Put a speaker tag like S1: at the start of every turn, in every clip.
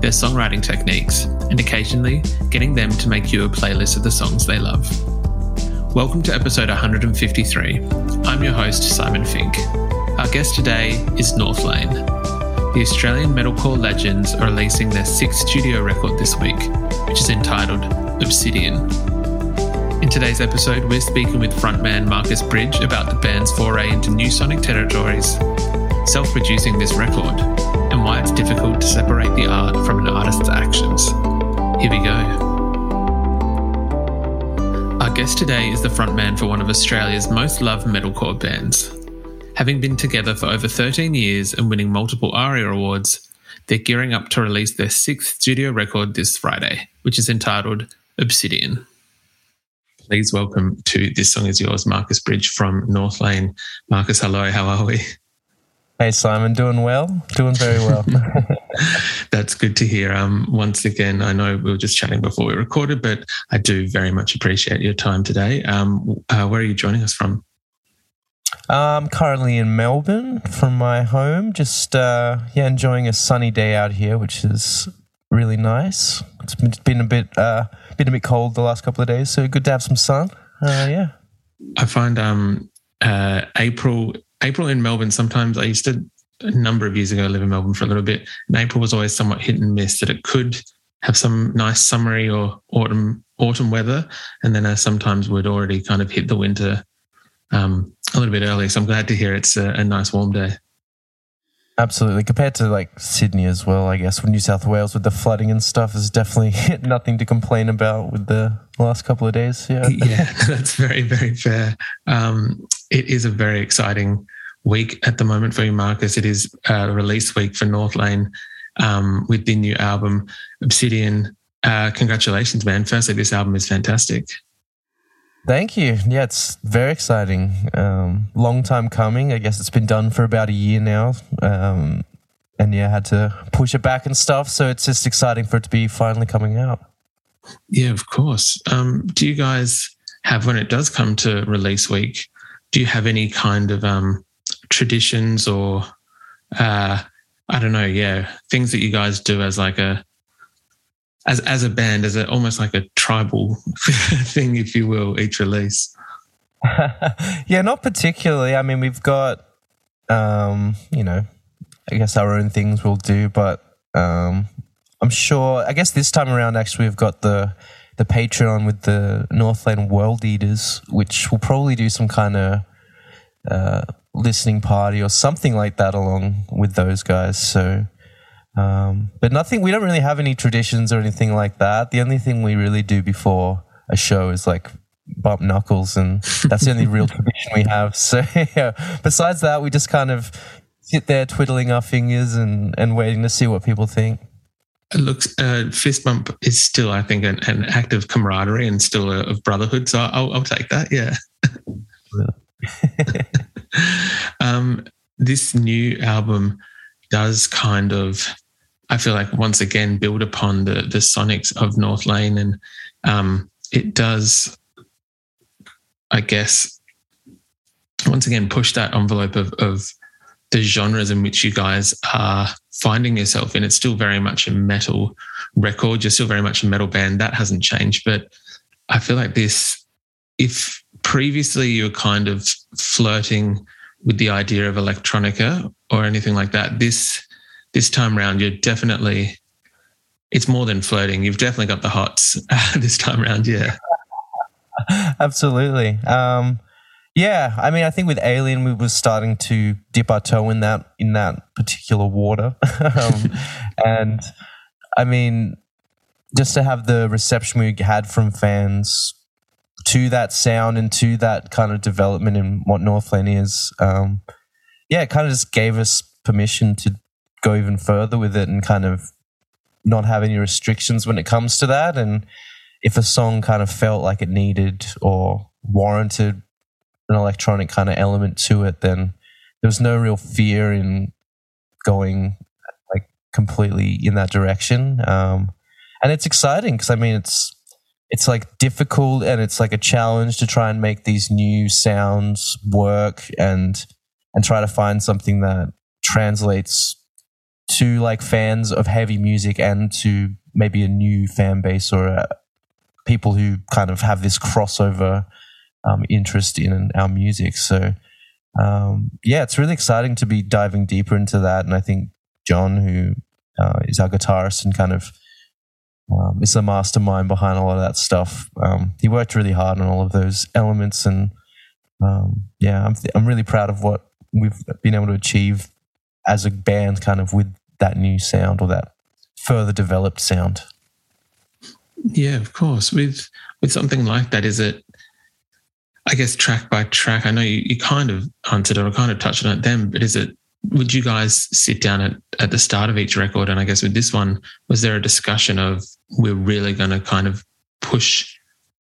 S1: their songwriting techniques, and occasionally getting them to make you a playlist of the songs they love. Welcome to episode 153. I'm your host, Simon Fink. Our guest today is Northlane. The Australian metalcore legends are releasing their sixth studio record this week, which is entitled Obsidian. In today's episode, we're speaking with frontman Marcus Bridge about the band's foray into new sonic territories, self producing this record, and why it's difficult to separate the art from an artist's actions. Here we go. Our guest today is the frontman for one of Australia's most loved metalcore bands. Having been together for over 13 years and winning multiple ARIA awards, they're gearing up to release their sixth studio record this Friday, which is entitled Obsidian. Please welcome to This Song Is Yours, Marcus Bridge from Northlane. Marcus, hello, how are we?
S2: Hey Simon, doing well? Doing very well.
S1: That's good to hear. Um, once again, I know we were just chatting before we recorded, but I do very much appreciate your time today. Um, uh, where are you joining us from?
S2: I'm currently in Melbourne from my home, just uh, yeah, enjoying a sunny day out here, which is really nice. It's been, a bit uh, been a bit cold the last couple of days, so good to have some sun. Uh, yeah,
S1: I find um, uh, April April in Melbourne. Sometimes I used to a number of years ago live in Melbourne for a little bit, and April was always somewhat hit and miss. That it could have some nice summery or autumn autumn weather, and then I sometimes would already kind of hit the winter um, a little bit early. So I'm glad to hear it's a, a, nice warm day.
S2: Absolutely. Compared to like Sydney as well, I guess, with New South Wales with the flooding and stuff, is definitely nothing to complain about with the last couple of days. Yeah.
S1: Yeah, that's very, very fair. Um, it is a very exciting week at the moment for you, Marcus. It is a release week for Northlane um, with the new album, Obsidian. Uh, congratulations, man. Firstly, this album is fantastic.
S2: Thank you. Yeah, it's very exciting. Um, long time coming. I guess it's been done for about a year now. Um, and yeah, had to push it back and stuff. So it's just exciting for it to be finally coming out.
S1: Yeah, of course. Um, do you guys have, when it does come to release week, do you have any kind of um, traditions or, uh, I don't know, yeah, things that you guys do as like a, as as a band, as a almost like a tribal thing, if you will, each release?
S2: yeah, not particularly. I mean, we've got, um, you know, I guess our own things we'll do, but um, I'm sure. I guess this time around, actually, we've got the the Patreon with the Northlane World Eaters, which will probably do some kind of uh, listening party or something like that along with those guys. So um, but nothing, we don't really have any traditions or anything like that. The only thing we really do before a show is like bump knuckles, and that's the only real tradition we have. So, yeah, besides that, we just kind of sit there twiddling our fingers and, and waiting to see what people think.
S1: It looks, uh, fist bump is still, I think, an, an act of camaraderie and still a, of brotherhood. So I'll, I'll take that. Yeah. um, this new album does kind of I feel like once again build upon the the sonics of Northlane, and um, it does, I guess, once again push that envelope of of the genres in which you guys are finding yourself in. It's still very much a metal record. You're still very much a metal band. That hasn't changed, but I feel like this. If previously you were kind of flirting with the idea of electronica or anything like that, this this time around, you're definitely it's more than flirting. You've definitely got the hots uh, this time around. Yeah.
S2: Absolutely. Um, yeah, I mean, I think with Alien, we were starting to dip our toe in that in that particular water, um, and I mean, just to have the reception we had from fans to that sound and to that kind of development in what Northlane is, um, yeah, it kind of just gave us permission to go even further with it and kind of not have any restrictions when it comes to that. And if a song kind of felt like it needed or warranted an electronic kind of element to it, then there was no real fear in going like completely in that direction. Um, and it's exciting because I mean it's it's like difficult and it's like a challenge to try and make these new sounds work and and try to find something that translates to like fans of heavy music and to maybe a new fan base or uh, people who kind of have this crossover um, interest in our music. So, um, yeah, it's really exciting to be diving deeper into that. And I think John, who uh, is our guitarist and kind of um, is the mastermind behind a lot of that stuff, um, he worked really hard on all of those elements. And um, yeah, I'm, th- I'm really proud of what we've been able to achieve as a band kind of with that new sound or that further developed sound.
S1: Yeah, of course. With with something like that, is it I guess track by track, I know you, you kind of answered it or kind of touched on it then, but is it would you guys sit down at, at the start of each record? And I guess with this one, was there a discussion of we're really going to kind of push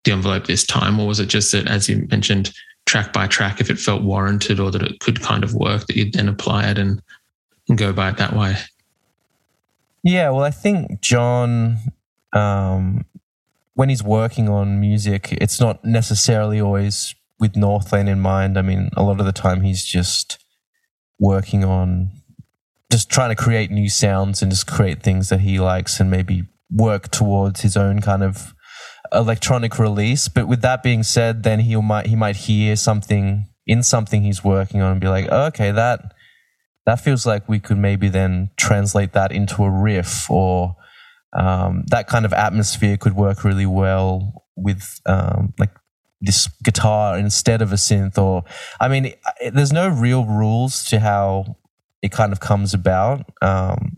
S1: the envelope this time? Or was it just that, as you mentioned, track by track, if it felt warranted or that it could kind of work, that you'd then apply it and, and go by it that way?
S2: Yeah, well, I think John, um, when he's working on music, it's not necessarily always with Northlane in mind. I mean, a lot of the time he's just working on just trying to create new sounds and just create things that he likes and maybe work towards his own kind of electronic release. But with that being said, then he might he might hear something in something he's working on and be like, oh, okay, that that feels like we could maybe then translate that into a riff or um, that kind of atmosphere could work really well with um, like this guitar instead of a synth or i mean there's no real rules to how it kind of comes about. Um,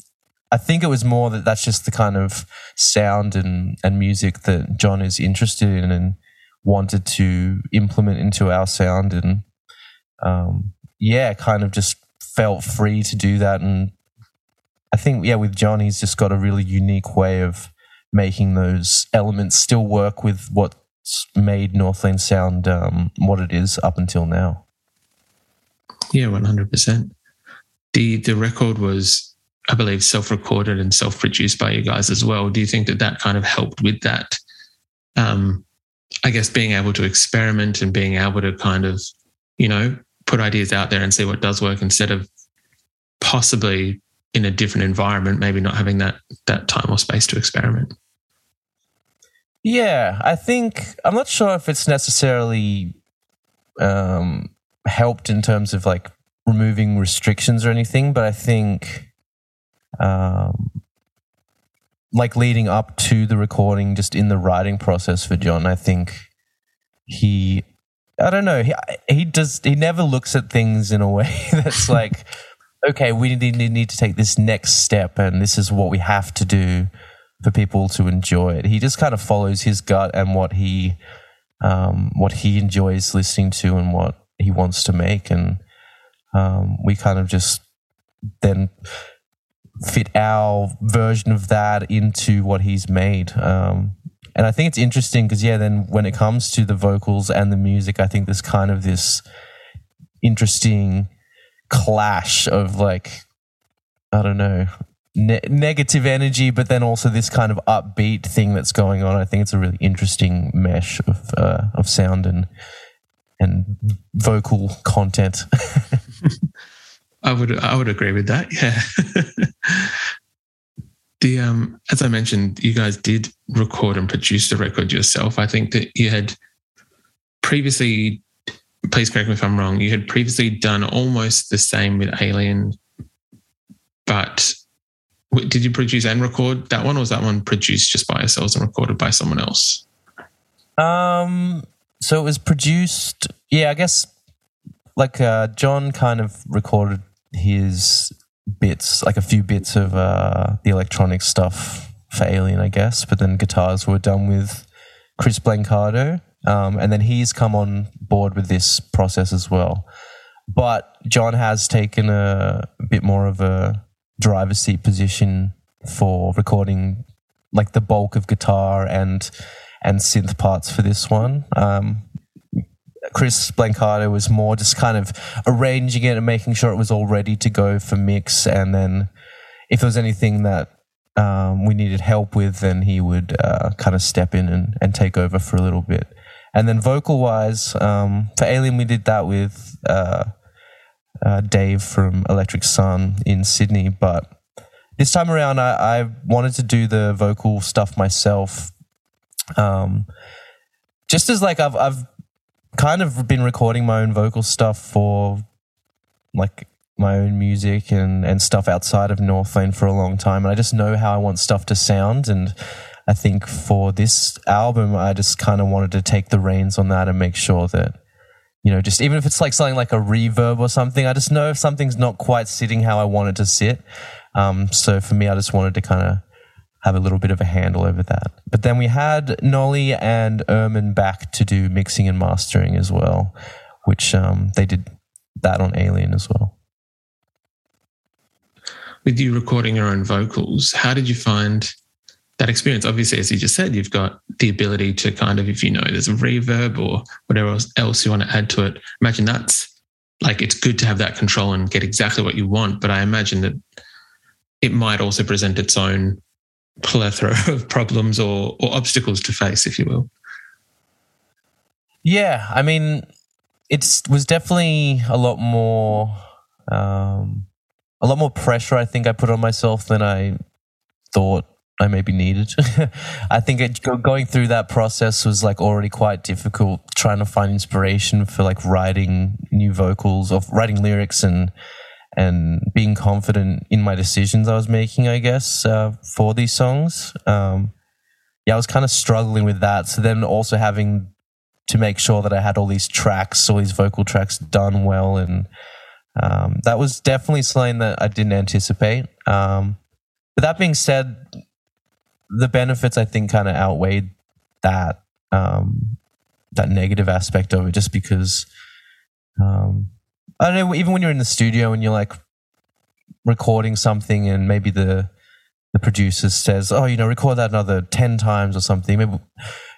S2: i think it was more that that's just the kind of sound and, and music that john is interested in and wanted to implement into our sound and um, yeah kind of just felt free to do that. And I think, yeah, with John, he's just got a really unique way of making those elements still work with what's made Northlane sound um, what it is up until now.
S1: Yeah, one hundred percent. The the record was, I believe, self recorded and self produced by you guys as well. Do you think that that kind of helped with that? Um, I guess being able to experiment and being able to kind of, you know, put ideas out there and see what does work instead of possibly in a different environment, maybe not having that that time or space to experiment.
S2: Yeah, I think I'm not sure if it's necessarily um, helped in terms of like removing restrictions or anything, but I think um, like leading up to the recording, just in the writing process for John, I think he I don't know. He, he does. He never looks at things in a way that's like, okay, we need, need to take this next step, and this is what we have to do for people to enjoy it. He just kind of follows his gut and what he, um, what he enjoys listening to and what he wants to make, and um, we kind of just then fit our version of that into what he's made. Um, and I think it's interesting because, yeah, then when it comes to the vocals and the music, I think there's kind of this interesting clash of like, I don't know, ne- negative energy, but then also this kind of upbeat thing that's going on. I think it's a really interesting mesh of, uh, of sound and, and vocal content.
S1: I would I would agree with that. Yeah. The um, as I mentioned, you guys did record and produce the record yourself. I think that you had previously. Please correct me if I'm wrong. You had previously done almost the same with Alien, but did you produce and record that one, or was that one produced just by yourselves and recorded by someone else?
S2: Um, so it was produced. Yeah, I guess like uh, John kind of recorded his bits, like a few bits of uh, the electronic stuff for Alien, I guess. But then guitars were done with Chris Blancato, um, and then he's come on board with this process as well. But John has taken a, bit more of a driver's seat position for recording like the bulk of guitar and and synth parts for this one. Um, Chris Blancato was more just kind of arranging it and making sure it was all ready to go for mix. And then if there was anything that um, we needed help with, then he would uh, kind of step in and, and take over for a little bit. And then vocal wise, um, for Alien, we did that with uh, uh, Dave from Electric Sun in Sydney. But this time around, I, I wanted to do the vocal stuff myself. Um, just as like I've, I've kind of been recording my own vocal stuff for like my own music and, and stuff outside of Northlane for a long time. And I just know how I want stuff to sound. And I think for this album, I just kind of wanted to take the reins on that and make sure that, you know, just even if it's like something like a reverb or something, I just know if something's not quite sitting how I want it to sit. Um, so for me, I just wanted to kind of have a little bit of a handle over that. But then we had Nolly and Ermin back to do mixing and mastering as well, which um, they did that on Alien as well.
S1: With you recording your own vocals, how did you find that experience? Obviously, as you just said, you've got the ability to kind of, if you know there's a reverb or whatever else you want to add to it, imagine that's like it's good to have that control and get exactly what you want. But I imagine that it might also present its own plethora of problems or, or obstacles to face, if you will.
S2: Yeah, I mean, it was definitely a lot more, um, a lot more pressure. I think I put on myself than I thought I maybe needed. I think it, going through that process was like already quite difficult. Trying to find inspiration for like writing new vocals or writing lyrics and and being confident in my decisions I was making, I guess, uh, for these songs. Um, yeah, I was kind of struggling with that. So then also having to make sure that I had all these tracks, all these vocal tracks done well. And um, that was definitely something that I didn't anticipate. Um, but that being said, the benefits I think kind of outweighed that um, that negative aspect of it, just because um, I don't know. Even when you're in the studio and you're like recording something, and maybe the the producer says, "Oh, you know, record that another ten times or something." Maybe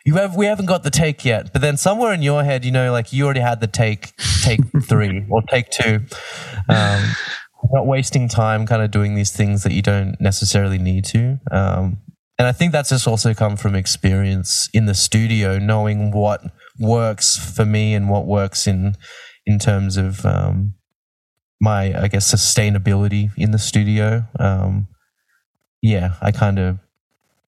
S2: you have we haven't got the take yet, but then somewhere in your head, you know, like you already had the take, take three or take two. Um, not wasting time, kind of doing these things that you don't necessarily need to. Um, and I think that's just also come from experience in the studio, knowing what works for me and what works in in terms of um, my, I guess, sustainability in the studio. Um, yeah, I kind of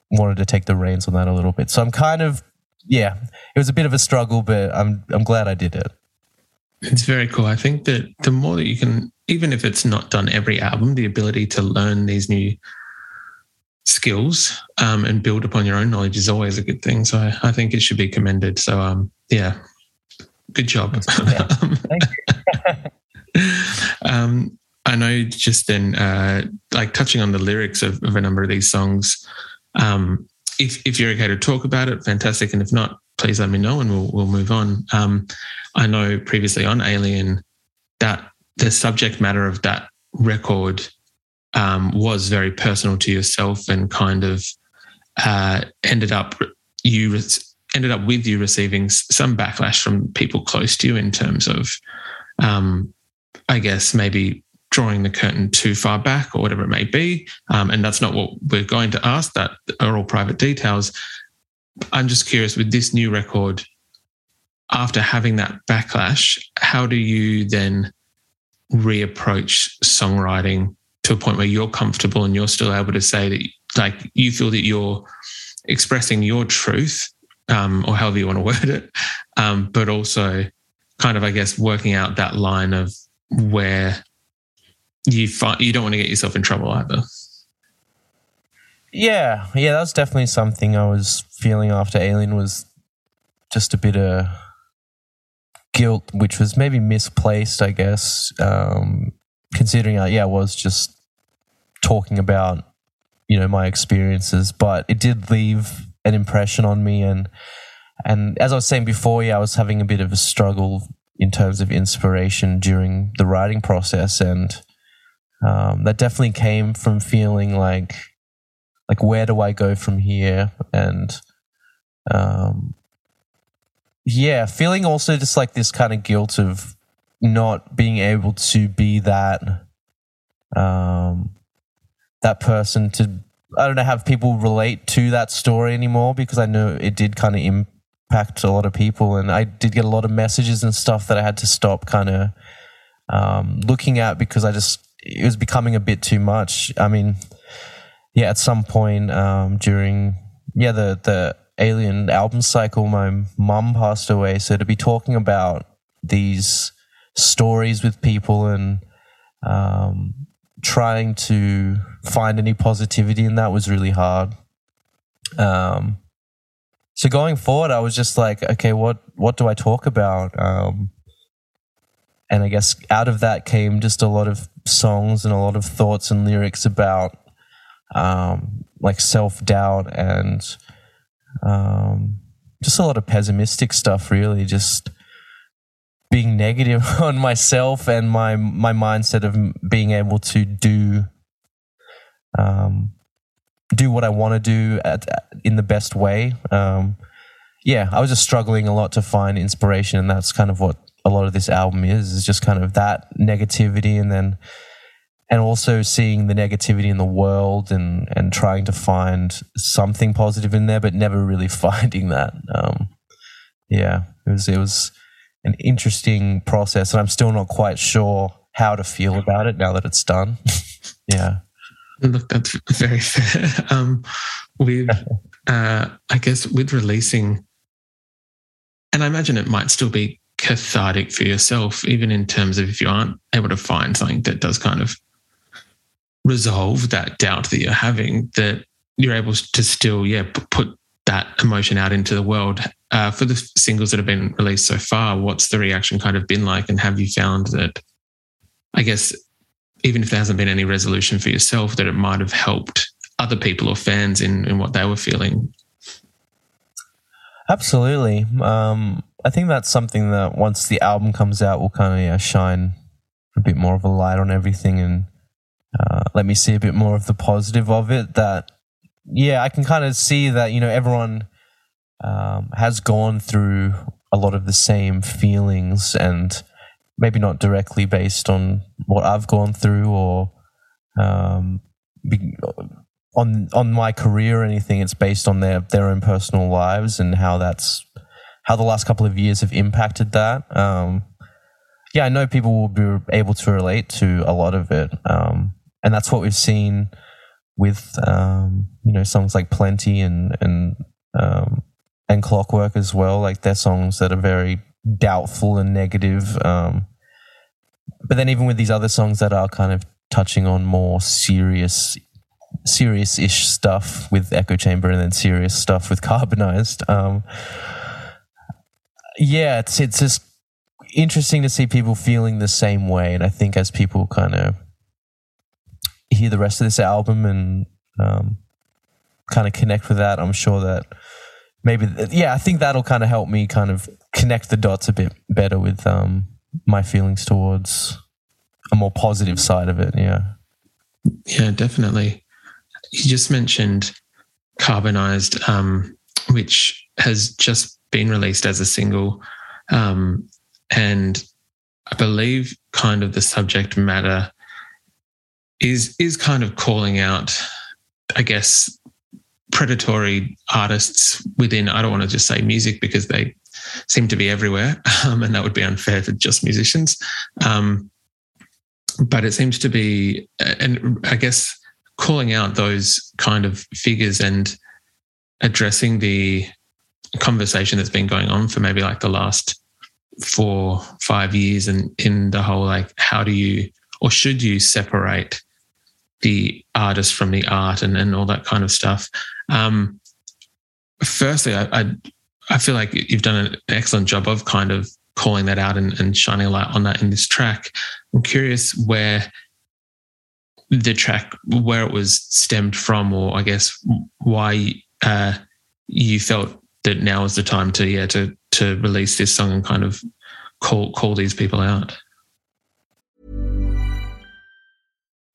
S2: wanted to take the reins on that a little bit. So I'm kind of, yeah, it was a bit of a struggle, but I'm I'm glad I did it.
S1: It's very cool. I think that the more that you can, even if it's not done every album, the ability to learn these new skills um, and build upon your own knowledge is always a good thing. So I, I think it should be commended. So um, yeah, Good job. Thank you. um, I know just then, uh, like touching on the lyrics of, of, a number of these songs, um, if, if you're okay to talk about it, fantastic. And if not, please let me know and we'll, we'll move on. Um, I know previously on Alien that the subject matter of that record um, was very personal to yourself and kind of uh, ended up you ended up with you receiving some backlash from people close to you in terms of, um, I guess, maybe drawing the curtain too far back or whatever it may be. Um, and that's not what we're going to ask, that are all private details. I'm just curious with this new record, after having that backlash, how do you then reapproach songwriting to a point where you're comfortable and you're still able to say that, like, you feel that you're expressing your truth um, or however you want to word it, um, but also kind of, I guess, working out that line of where you find you don't want to get yourself in trouble either.
S2: Yeah, yeah, that was definitely something I was feeling after Alien was just a bit of guilt, which was maybe misplaced, I guess, um, considering I, yeah, I was just talking about, you know, my experiences, but it did leave an impression on me. And, and as I was saying before, yeah, I was having a bit of a struggle in terms of inspiration during the writing process. And, um, that definitely came from feeling like, like where do I go from here? And um, yeah, feeling also just like this kind of guilt of not being able to be that um, that person to I don't know have people relate to that story anymore because I know it did kind of impact a lot of people and I did get a lot of messages and stuff that I had to stop kind of um, looking at because I just it was becoming a bit too much. I mean, yeah, at some point um, during yeah the the Alien album cycle, my mum passed away. So to be talking about these stories with people and um, trying to find any positivity in that was really hard. Um, so going forward, I was just like, okay, what what do I talk about? Um, and I guess out of that came just a lot of songs and a lot of thoughts and lyrics about um, like self doubt and um, just a lot of pessimistic stuff. Really, just being negative on myself and my my mindset of being able to do um, do what I want to do at, in the best way. Um, yeah, I was just struggling a lot to find inspiration, and that's kind of what a lot of this album is. Is just kind of that negativity, and then and also seeing the negativity in the world and and trying to find something positive in there, but never really finding that. Um, yeah, it was it was an interesting process, and I'm still not quite sure how to feel about it now that it's done. yeah,
S1: look, that's very fair. Um, with uh, I guess with releasing, and I imagine it might still be cathartic for yourself, even in terms of if you aren't able to find something that does kind of resolve that doubt that you're having, that you're able to still, yeah, put that emotion out into the world. Uh, for the singles that have been released so far, what's the reaction kind of been like? And have you found that, I guess, even if there hasn't been any resolution for yourself, that it might have helped other people or fans in, in what they were feeling?
S2: Absolutely. Um, I think that's something that once the album comes out will kind of yeah, shine a bit more of a light on everything and uh, let me see a bit more of the positive of it. That yeah, I can kind of see that you know everyone um, has gone through a lot of the same feelings, and maybe not directly based on what I've gone through or um, on on my career or anything. It's based on their their own personal lives and how that's how the last couple of years have impacted that. Um, yeah, I know people will be able to relate to a lot of it. Um, and that's what we've seen with um, you know songs like Plenty and and um, and Clockwork as well. Like they're songs that are very doubtful and negative. Um, but then even with these other songs that are kind of touching on more serious serious-ish stuff with Echo Chamber and then serious stuff with Carbonized. Um, yeah, it's it's just interesting to see people feeling the same way, and I think as people kind of hear the rest of this album and um, kind of connect with that, I'm sure that maybe, yeah, I think that'll kind of help me kind of connect the dots a bit better with um, my feelings towards a more positive side of it. Yeah.
S1: Yeah, definitely. You just mentioned Carbonized, um, which has just been released as a single. Um, and I believe kind of the subject matter is is kind of calling out, I guess, predatory artists within. I don't want to just say music because they seem to be everywhere, um, and that would be unfair for just musicians. Um, but it seems to be, and I guess, calling out those kind of figures and addressing the conversation that's been going on for maybe like the last four, five years, and in the whole like, how do you or should you separate the artist from the art and, and all that kind of stuff. Um, firstly, I, I, I feel like you've done an excellent job of kind of calling that out and, and shining a light on that in this track. I'm curious where the track where it was stemmed from, or I guess why uh, you felt that now is the time to yeah to to release this song and kind of call call these people out.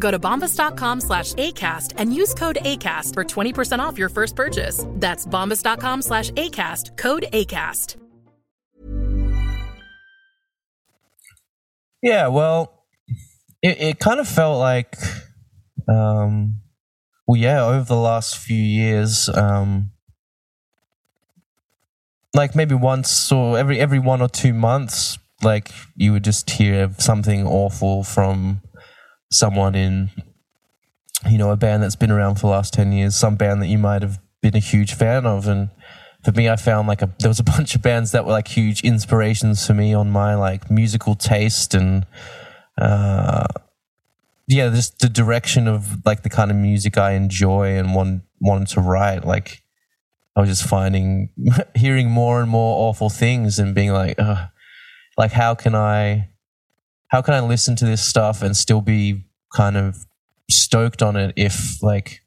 S3: Go to bombas.com slash ACAST and use code ACAST for 20% off your first purchase. That's bombas.com slash ACAST, code ACAST.
S2: Yeah, well, it, it kind of felt like, um, well, yeah, over the last few years, um, like maybe once or every every one or two months, like you would just hear something awful from someone in, you know, a band that's been around for the last ten years, some band that you might have been a huge fan of, and for me, I found like a there was a bunch of bands that were like huge inspirations for me on my like musical taste and uh, yeah, just the direction of like the kind of music I enjoy and want wanted to write. Like I was just finding hearing more and more awful things and being like, Ugh, like how can I how can I listen to this stuff and still be kind of stoked on it if like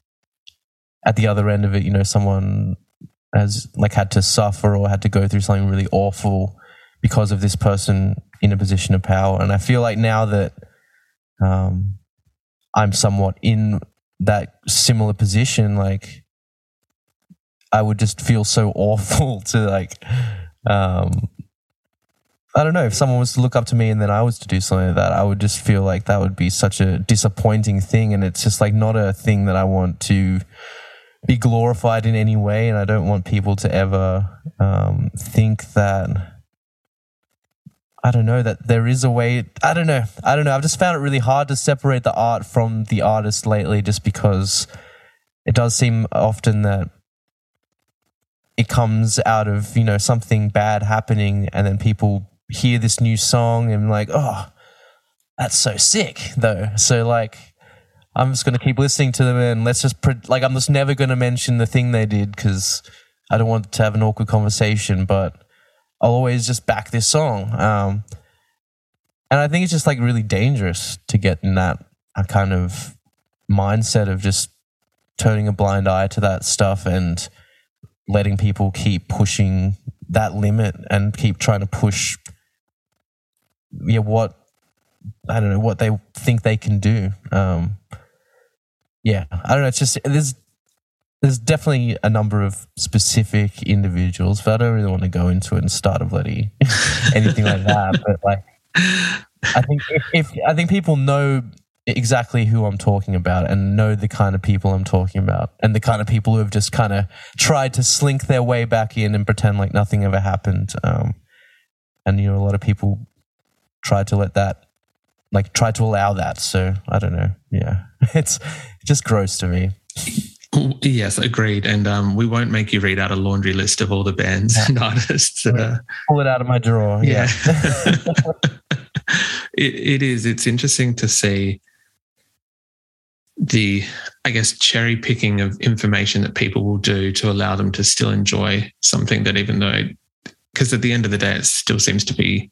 S2: at the other end of it, you know, someone has like had to suffer or had to go through something really awful because of this person in a position of power. And I feel like now that um, I'm somewhat in that similar position, like I would just feel so awful to like, um, I don't know, if someone was to look up to me and then I was to do something like that, I would just feel like that would be such a disappointing thing. And it's just like not a thing that I want to be glorified in any way, and I don't want people to ever um, think that. I don't know that there is a way. I don't know. I don't know. I've just found it really hard to separate the art from the artist lately, just because it does seem often that it comes out of you know something bad happening, and then people hear this new song and like, oh, that's so sick, though. So like, I'm just going to keep listening to them and let's just pre- like I'm just never going to mention the thing they did because I don't want to have an awkward conversation. But I'll always just back this song, um, and I think it's just like really dangerous to get in that kind of mindset of just turning a blind eye to that stuff and letting people keep pushing that limit and keep trying to push yeah what I don't know what they think they can do. Um, yeah, I don't know. It's just there's there's definitely a number of specific individuals, but I don't really want to go into it and start a bloody anything like that. But like, I think if, if I think people know exactly who I'm talking about and know the kind of people I'm talking about and the kind of people who have just kind of tried to slink their way back in and pretend like nothing ever happened. Um, and you know, a lot of people tried to let that, like, try to allow that. So I don't know. Yeah, it's just gross to me.
S1: Yes, agreed. And um, we won't make you read out a laundry list of all the bands and artists. Uh,
S2: Pull it out of my drawer. Yeah.
S1: yeah. it, it is. It's interesting to see the, I guess, cherry picking of information that people will do to allow them to still enjoy something that, even though, because at the end of the day, it still seems to be,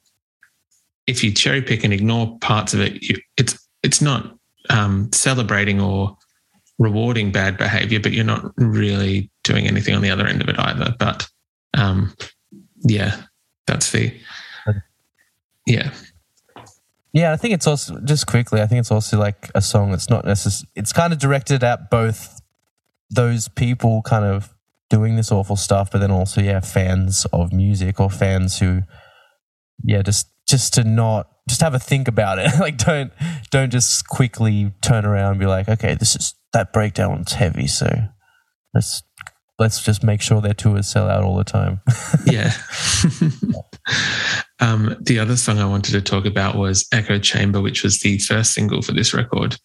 S1: if you cherry pick and ignore parts of it, you, it's it's not um, celebrating or rewarding bad behavior, but you're not really doing anything on the other end of it either. But um, yeah, that's the yeah,
S2: Yeah, I think it's also just quickly. I think it's also like a song that's not necessary. It's kind of directed at both those people kind of doing this awful stuff, but then also yeah, fans of music or fans who yeah, just just to not just have a think about it. like don't don't just quickly turn around and be like, okay, this is that breakdown heavy, so let's let's just make sure their tours sell out all the time.
S1: yeah. um, the other song I wanted to talk about was Echo Chamber, which was the first single for this record,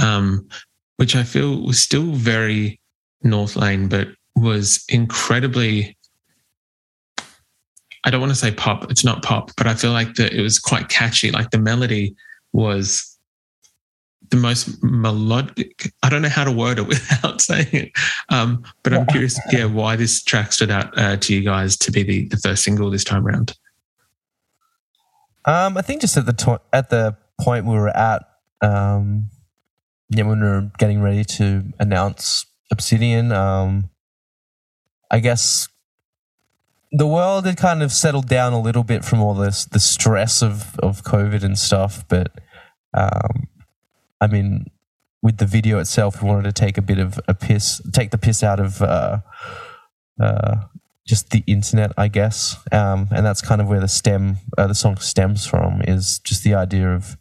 S1: um, which I feel was still very Northlane, but was incredibly. I don't want to say pop. It's not pop, but I feel like that it was quite catchy. Like the melody was the most melodic. I don't know how to word it without saying it, um, but I'm curious, yeah, why this track stood out uh, to you guys to be the, the first single this time around.
S2: Um, I think just at the to- at the point we were at, um, yeah, when we were getting ready to announce Obsidian, um, I guess the world had kind of settled down a little bit from all this the stress of of COVID and stuff, but um, I mean, with the video itself, we wanted to take a bit of a piss, take the piss out of uh, uh, just the internet, I guess, um, and that's kind of where the stem, uh, the song stems from, is just the idea of,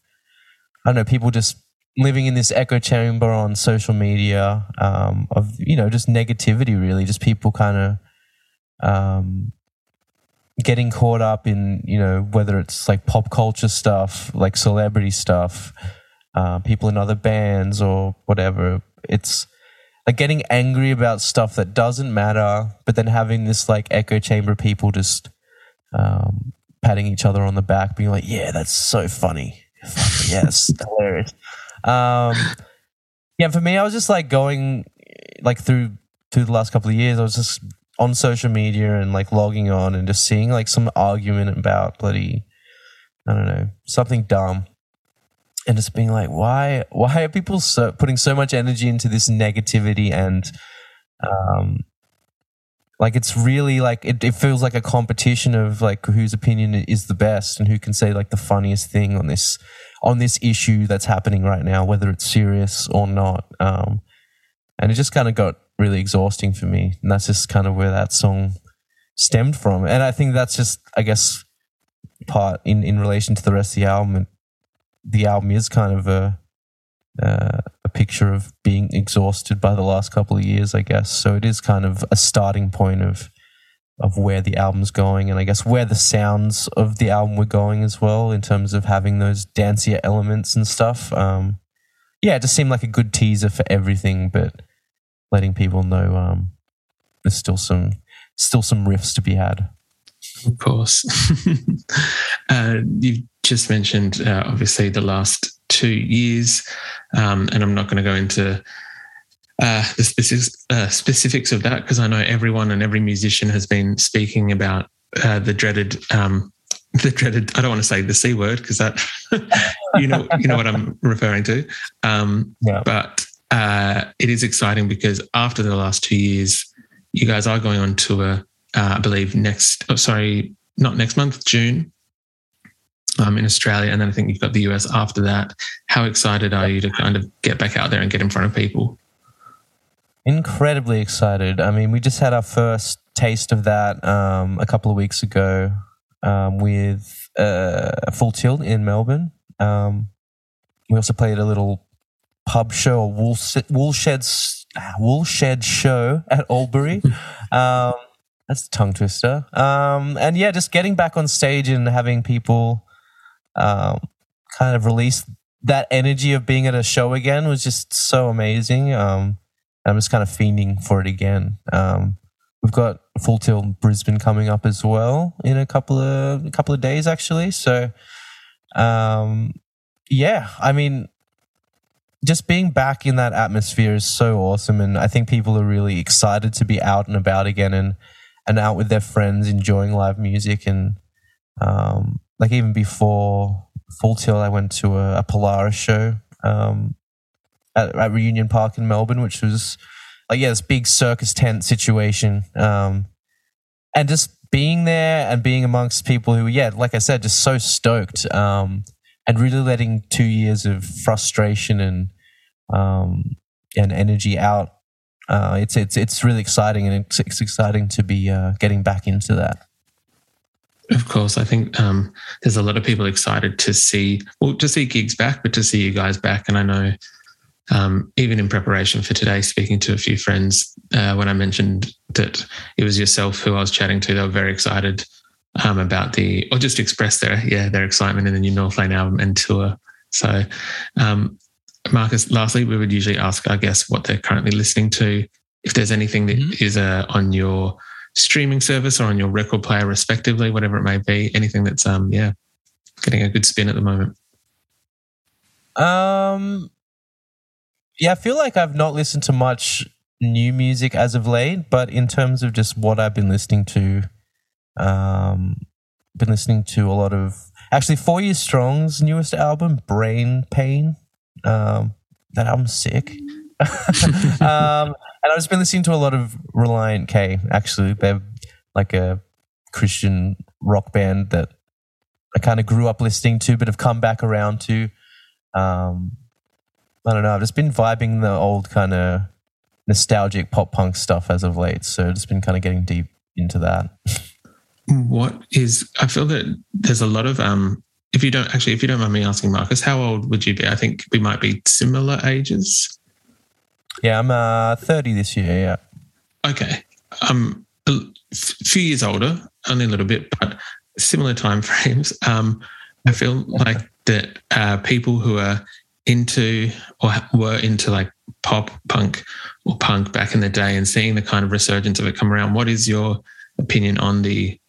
S2: I don't know, people just living in this echo chamber on social media um, of you know just negativity, really, just people kind of. Um, getting caught up in you know whether it's like pop culture stuff like celebrity stuff uh, people in other bands or whatever. It's like getting angry about stuff that doesn't matter, but then having this like echo chamber people just um, patting each other on the back, being like, "Yeah, that's so funny. yes, hilarious." Um, yeah, for me, I was just like going like through through the last couple of years. I was just on social media and like logging on and just seeing like some argument about bloody I don't know something dumb and just being like, why, why are people so, putting so much energy into this negativity and, um, like it's really like it, it feels like a competition of like whose opinion is the best and who can say like the funniest thing on this on this issue that's happening right now, whether it's serious or not. Um, and it just kind of got really exhausting for me, and that's just kind of where that song stemmed from. And I think that's just, I guess, part in in relation to the rest of the album And the album is kind of a uh, a picture of being exhausted by the last couple of years, I guess. So it is kind of a starting point of of where the album's going, and I guess where the sounds of the album were going as well, in terms of having those dancier elements and stuff. Um, yeah, it just seemed like a good teaser for everything, but letting people know um, there's still some still some riffs to be had.
S1: Of course, uh, you've just mentioned, uh, obviously, the last two years, um, and I'm not going to go into uh, the specifics, uh, specifics of that because I know everyone and every musician has been speaking about uh, the dreaded. Um, the dreaded. I don't want to say the c word because that, you know, you know what I'm referring to. Um, yeah. But uh, it is exciting because after the last two years, you guys are going on tour. Uh, I believe next. Oh, sorry, not next month, June um, in Australia, and then I think you've got the US after that. How excited are you to kind of get back out there and get in front of people?
S2: Incredibly excited. I mean, we just had our first taste of that um, a couple of weeks ago um, with uh, Full Tilt in Melbourne. Um, we also played a little pub show, a wool, woolshed, woolshed show at Albury. Um, that's a tongue twister. Um, and yeah, just getting back on stage and having people um, kind of release that energy of being at a show again was just so amazing. Um, I'm just kind of fiending for it again. Um, we've got Full Tilt Brisbane coming up as well in a couple of a couple of days actually. So, um, yeah, I mean, just being back in that atmosphere is so awesome, and I think people are really excited to be out and about again and and out with their friends, enjoying live music. And um, like even before Full Tilt, I went to a, a Polaris show um, at, at, Reunion Park in Melbourne, which was like yeah, this big circus tent situation, um, and just being there and being amongst people who, yeah, like I said, just so stoked. Um, and really letting two years of frustration and um, and energy out. Uh, it's it's it's really exciting and it's, it's exciting to be uh, getting back into that.
S1: Of course, I think um, there's a lot of people excited to see, well, to see gigs back, but to see you guys back. And I know, um, even in preparation for today, speaking to a few friends, uh, when I mentioned that it was yourself who I was chatting to, they were very excited um, about the, or just express their, yeah, their excitement in the new Northlane album and tour. So, um, Marcus, lastly, we would usually ask our guests what they're currently listening to. If there's anything that mm-hmm. is uh, on your streaming service or on your record player, respectively, whatever it may be. Anything that's um yeah, getting a good spin at the moment.
S2: Um, yeah, I feel like I've not listened to much new music as of late, but in terms of just what I've been listening to, um, been listening to a lot of actually Four Year Strong's newest album, Brain Pain. Um, that album's sick. um, and I've just been listening to a lot of Relient K. Actually, they're like a Christian rock band that I kind of grew up listening to, but have come back around to. Um, I don't know. I've just been vibing the old kind of nostalgic pop punk stuff as of late. So just been kind of getting deep into that.
S1: what is? I feel that there's a lot of um. If you don't actually, if you don't mind me asking, Marcus, how old would you be? I think we might be similar ages.
S2: Yeah, I'm uh, 30 this year. Yeah.
S1: Okay. I'm a few years older, only a little bit, but similar time frames. Um, I feel like that uh, people who are into or were into like pop punk or punk back in the day and seeing the kind of resurgence of it come around. What is your opinion on the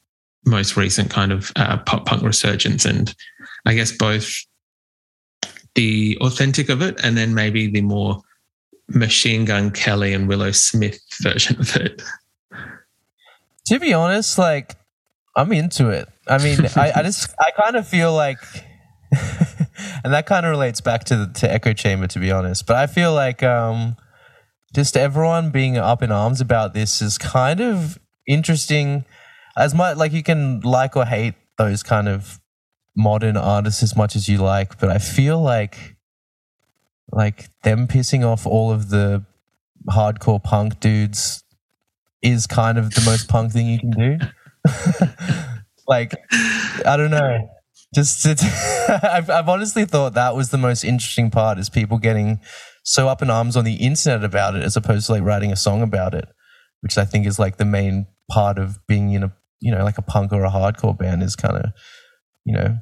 S1: most recent kind of uh, pop punk resurgence? And I guess both the authentic of it and then maybe the more Machine Gun Kelly and Willow Smith version of it.
S2: To be honest, like I'm into it. I mean, I, I just I kind of feel like, and that kind of relates back to the, to Echo Chamber, to be honest. But I feel like um, just everyone being up in arms about this is kind of interesting. As much like you can like or hate those kind of modern artists as much as you like, but I feel like like them pissing off all of the hardcore punk dudes is kind of the most punk thing you can do. like, I don't know. Just, I've, I've honestly thought that was the most interesting part is people getting so up in arms on the internet about it as opposed to like writing a song about it, which I think is like the main part of being in a, you know, like a punk or a hardcore band is kind of, you know,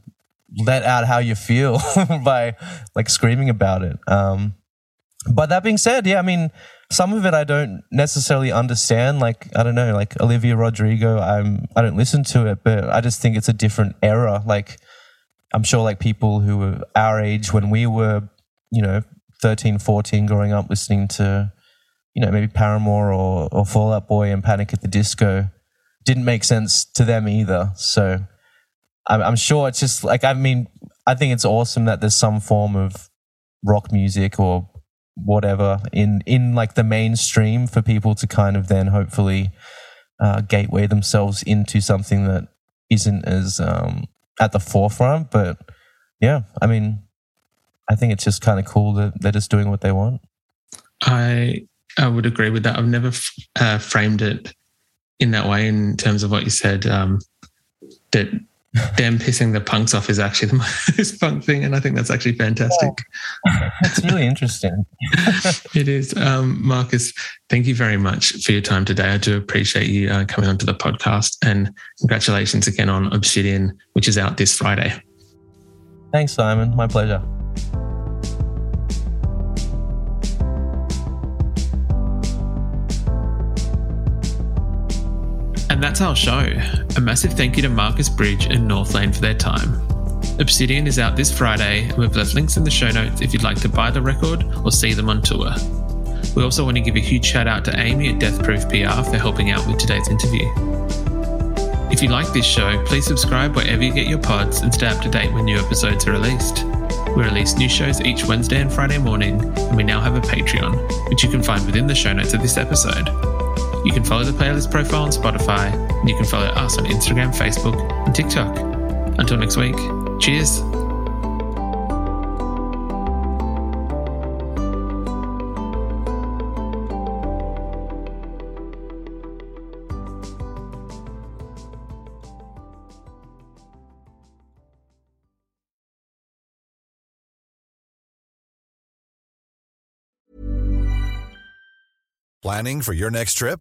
S2: let out how you feel by like screaming about it. Um, but that being said, yeah, I mean, some of it I don't necessarily understand. Like I don't know, like Olivia Rodrigo, I'm I don't listen to it, but I just think it's a different era. Like I'm sure like people who were our age when we were, you know, 13, 14 growing up listening to, you know, maybe Paramore or, or Fall Out Boy and Panic at the Disco didn't make sense to them either. So I'm, I'm sure it's just like I mean I think it's awesome that there's some form of rock music or whatever in in like the mainstream for people to kind of then hopefully uh, gateway themselves into something that isn't as um, at the forefront. But yeah, I mean, I think it's just kind of cool that they're just doing what they want.
S1: I I would agree with that. I've never uh, framed it in that way in terms of what you said. Um, that them pissing the punks off is actually the most punk thing, and I think that's actually fantastic.
S2: Yeah. That's really interesting.
S1: it is, um, Marcus. Thank you very much for your time today. I do appreciate you uh, coming onto the podcast, and congratulations again on Obsidian, which is out this Friday.
S2: Thanks, Simon. My pleasure.
S1: And that's our show. A massive thank you to Marcus Bridge and Northlane for their time. Obsidian is out this Friday, and we've left links in the show notes if you'd like to buy the record or see them on tour. We also want to give a huge shout out to Amy at Death Proof PR for helping out with today's interview. If you like this show, please subscribe wherever you get your pods and stay up to date when new episodes are released. We release new shows each Wednesday and Friday morning, and we now have a Patreon, which you can find within the show notes of this episode. You can follow the playlist profile on Spotify, and you can follow us on Instagram, Facebook, and TikTok. Until next week, cheers.
S4: Planning for your next trip?